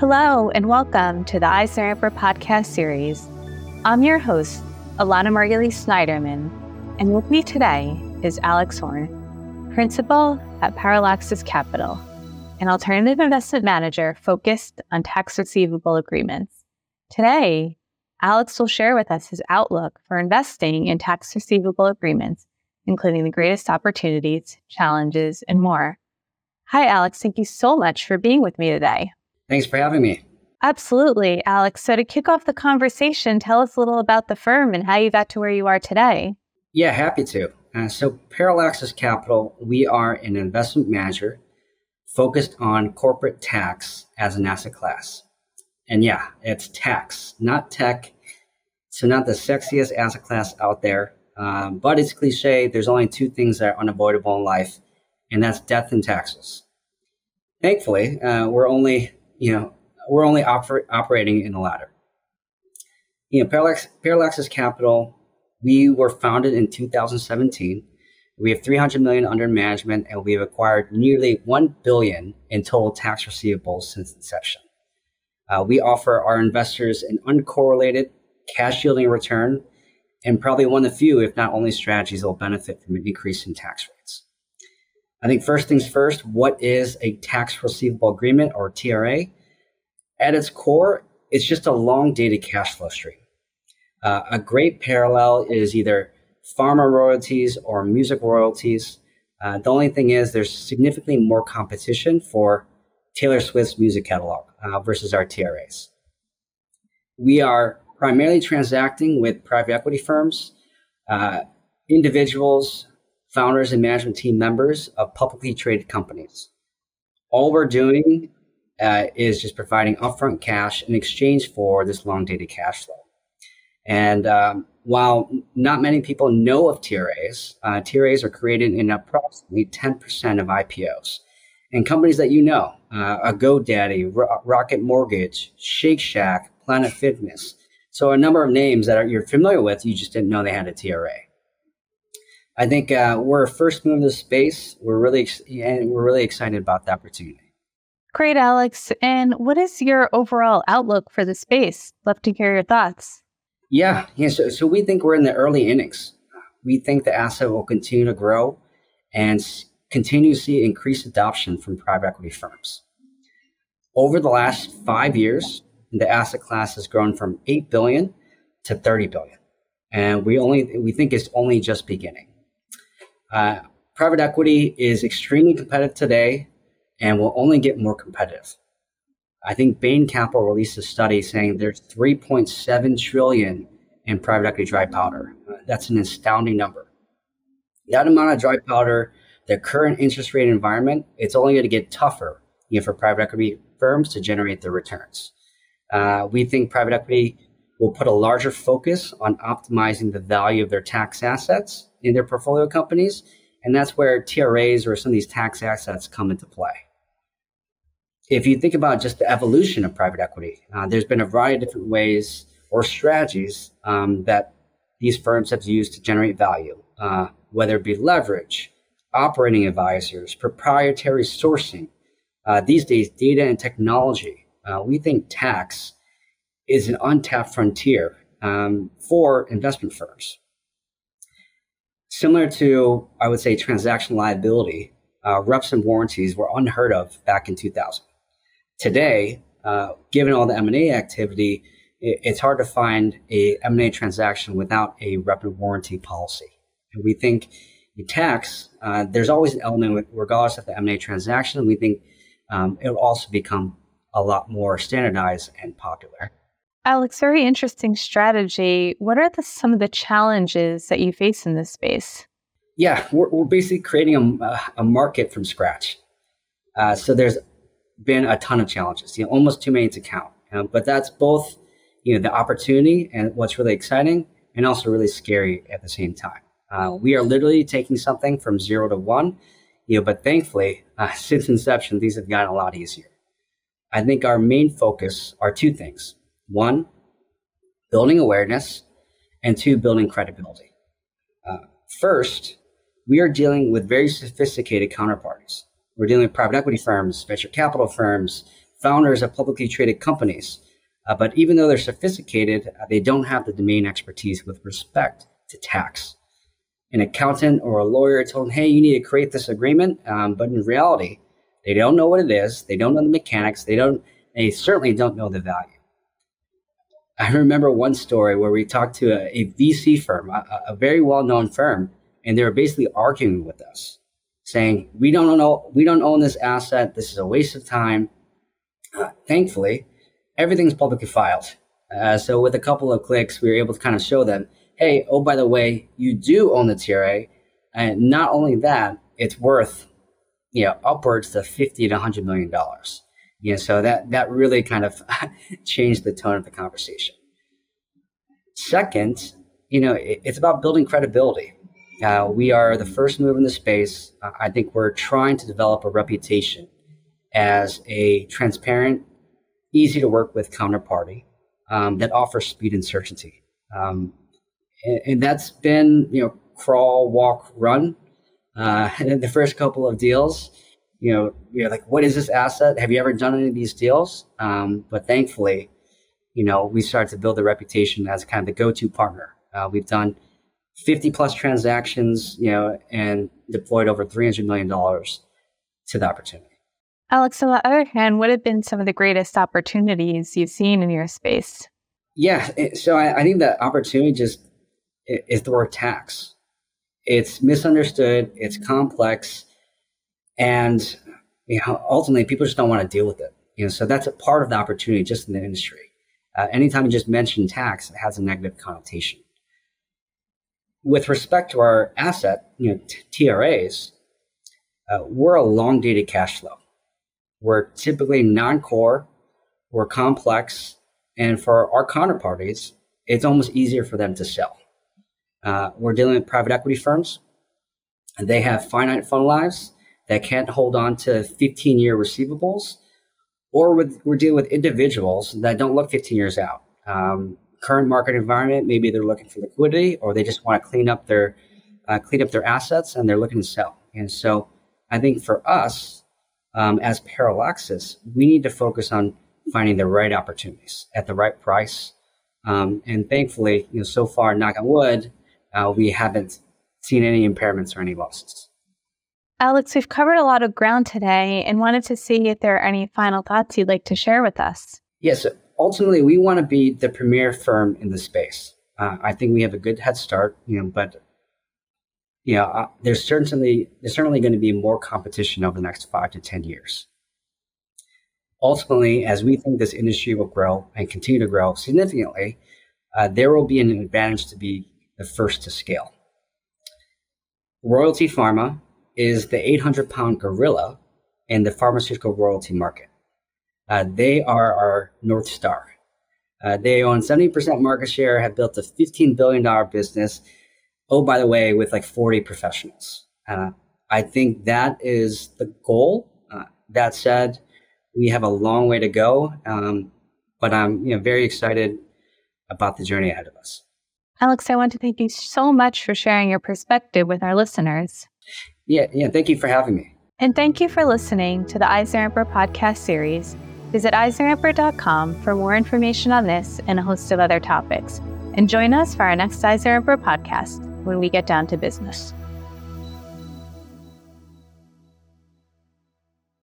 Hello, and welcome to the Amper podcast series. I'm your host, Elana Margulies Snyderman, and with me today is Alex Orn, principal at Parallaxes Capital, an alternative investment manager focused on tax receivable agreements. Today, Alex will share with us his outlook for investing in tax receivable agreements, including the greatest opportunities, challenges, and more. Hi, Alex. Thank you so much for being with me today. Thanks for having me. Absolutely, Alex. So, to kick off the conversation, tell us a little about the firm and how you got to where you are today. Yeah, happy to. Uh, so, Parallaxes Capital, we are an investment manager focused on corporate tax as an asset class. And yeah, it's tax, not tech. So, not the sexiest asset class out there, um, but it's cliche. There's only two things that are unavoidable in life, and that's death and taxes. Thankfully, uh, we're only you know, we're only oper- operating in the latter. You know, Parallax, Parallaxes Capital, we were founded in 2017. We have 300 million under management, and we have acquired nearly 1 billion in total tax receivables since inception. Uh, we offer our investors an uncorrelated cash yielding return, and probably one of the few, if not only, strategies that will benefit from an increase in tax rates. I think first things first, what is a tax receivable agreement or TRA? At its core, it's just a long dated cash flow stream. Uh, a great parallel is either pharma royalties or music royalties. Uh, the only thing is, there's significantly more competition for Taylor Swift's music catalog uh, versus our TRAs. We are primarily transacting with private equity firms, uh, individuals, founders and management team members of publicly traded companies. All we're doing uh, is just providing upfront cash in exchange for this long dated cash flow. And um, while not many people know of TRAs, uh, TRAs are created in approximately 10% of IPOs. And companies that you know, uh, a GoDaddy, Ro- Rocket Mortgage, Shake Shack, Planet Fitness. So a number of names that are, you're familiar with, you just didn't know they had a TRA. I think uh, we're first move in the space. We're really and we're really excited about the opportunity. Great, Alex. And what is your overall outlook for the space? Love to hear your thoughts. Yeah, yeah. So, so we think we're in the early innings. We think the asset will continue to grow and continue to see increased adoption from private equity firms. Over the last five years, the asset class has grown from 8 billion to 30 billion. And we only we think it's only just beginning. Uh, private equity is extremely competitive today and will only get more competitive. I think Bain Capital released a study saying there's 3.7 trillion in private equity dry powder. Uh, that's an astounding number. That amount of dry powder, the current interest rate environment, it's only going to get tougher you know, for private equity firms to generate their returns. Uh, we think private equity will put a larger focus on optimizing the value of their tax assets in their portfolio companies. And that's where TRAs or some of these tax assets come into play. If you think about just the evolution of private equity, uh, there's been a variety of different ways or strategies um, that these firms have used to generate value, uh, whether it be leverage, operating advisors, proprietary sourcing. Uh, these days, data and technology. Uh, we think tax is an untapped frontier um, for investment firms. Similar to, I would say, transaction liability, uh, reps and warranties were unheard of back in 2000. Today, uh, given all the M&A activity, it, it's hard to find a M&A transaction without a rep and warranty policy. And we think in tax, uh, there's always an element, with, regardless of the M&A transaction. We think um, it will also become a lot more standardized and popular. Alex, very interesting strategy. What are the, some of the challenges that you face in this space? Yeah, we're, we're basically creating a, a, market from scratch. Uh, so there's been a ton of challenges, you know, almost too many to count. Um, but that's both, you know, the opportunity and what's really exciting, and also really scary at the same time. Uh, we are literally taking something from zero to one, you know, but thankfully, uh, since inception, these have gotten a lot easier. I think our main focus are two things. One, building awareness, and two, building credibility. Uh, first, we are dealing with very sophisticated counterparties. We're dealing with private equity firms, venture capital firms, founders of publicly traded companies. Uh, but even though they're sophisticated, uh, they don't have the domain expertise with respect to tax. An accountant or a lawyer told them, hey, you need to create this agreement. Um, but in reality, they don't know what it is. They don't know the mechanics. They don't, they certainly don't know the value. I remember one story where we talked to a, a VC firm, a, a very well-known firm, and they were basically arguing with us, saying, "We don't know, we don't own this asset. This is a waste of time." Uh, thankfully, everything's publicly filed. Uh, so with a couple of clicks, we were able to kind of show them, "Hey, oh by the way, you do own the TRA, and not only that, it's worth, you know, upwards to fifty to hundred million dollars." Yeah, so that that really kind of changed the tone of the conversation. Second, you know, it, it's about building credibility. Uh, we are the first move in the space. I think we're trying to develop a reputation as a transparent, easy to work with counterparty um, that offers speed and certainty. Um, and, and, that's been, you know, crawl, walk, run. Uh, the first couple of deals, you know, you're like, what is this asset? Have you ever done any of these deals? Um, but thankfully, you know, we started to build a reputation as kind of the go-to partner. Uh, we've done 50 plus transactions, you know, and deployed over $300 million to the opportunity. Alex, on the other hand, what have been some of the greatest opportunities you've seen in your space? Yeah, so I, I think the opportunity just is the word tax. It's misunderstood, it's complex, and you know, ultimately, people just don't want to deal with it. You know, so that's a part of the opportunity just in the industry. Uh, anytime you just mention tax, it has a negative connotation. With respect to our asset, you know, TRAs, uh, we're a long dated cash flow. We're typically non-core, we're complex, and for our counterparties, it's almost easier for them to sell. Uh, we're dealing with private equity firms, and they have finite fund lives that can't hold on to 15 year receivables, or with, we're dealing with individuals that don't look 15 years out. Um, current market environment, maybe they're looking for liquidity, or they just want to clean up their uh, clean up their assets and they're looking to sell. And so, I think for us um, as Parallaxes, we need to focus on finding the right opportunities at the right price. Um, and thankfully, you know, so far, knock on wood, uh, we haven't seen any impairments or any losses. Alex, we've covered a lot of ground today and wanted to see if there are any final thoughts you'd like to share with us. Yes, ultimately, we want to be the premier firm in the space. Uh, I think we have a good head start, you know, but you know, uh, there's certainly there's certainly going to be more competition over the next five to ten years. Ultimately, as we think this industry will grow and continue to grow significantly, uh, there will be an advantage to be the first to scale. Royalty Pharma is the 800 pound gorilla in the pharmaceutical royalty market. Uh, they are our North Star. Uh, they own 70% market share, have built a $15 billion business. Oh, by the way, with like 40 professionals. Uh, I think that is the goal. Uh, that said, we have a long way to go, um, but I'm you know, very excited about the journey ahead of us. Alex, I want to thank you so much for sharing your perspective with our listeners. Yeah, yeah. Thank you for having me. And thank you for listening to the EisnerAmper podcast series. Visit EisnerAmper.com for more information on this and a host of other topics. And join us for our next EisnerAmper podcast when we get down to business.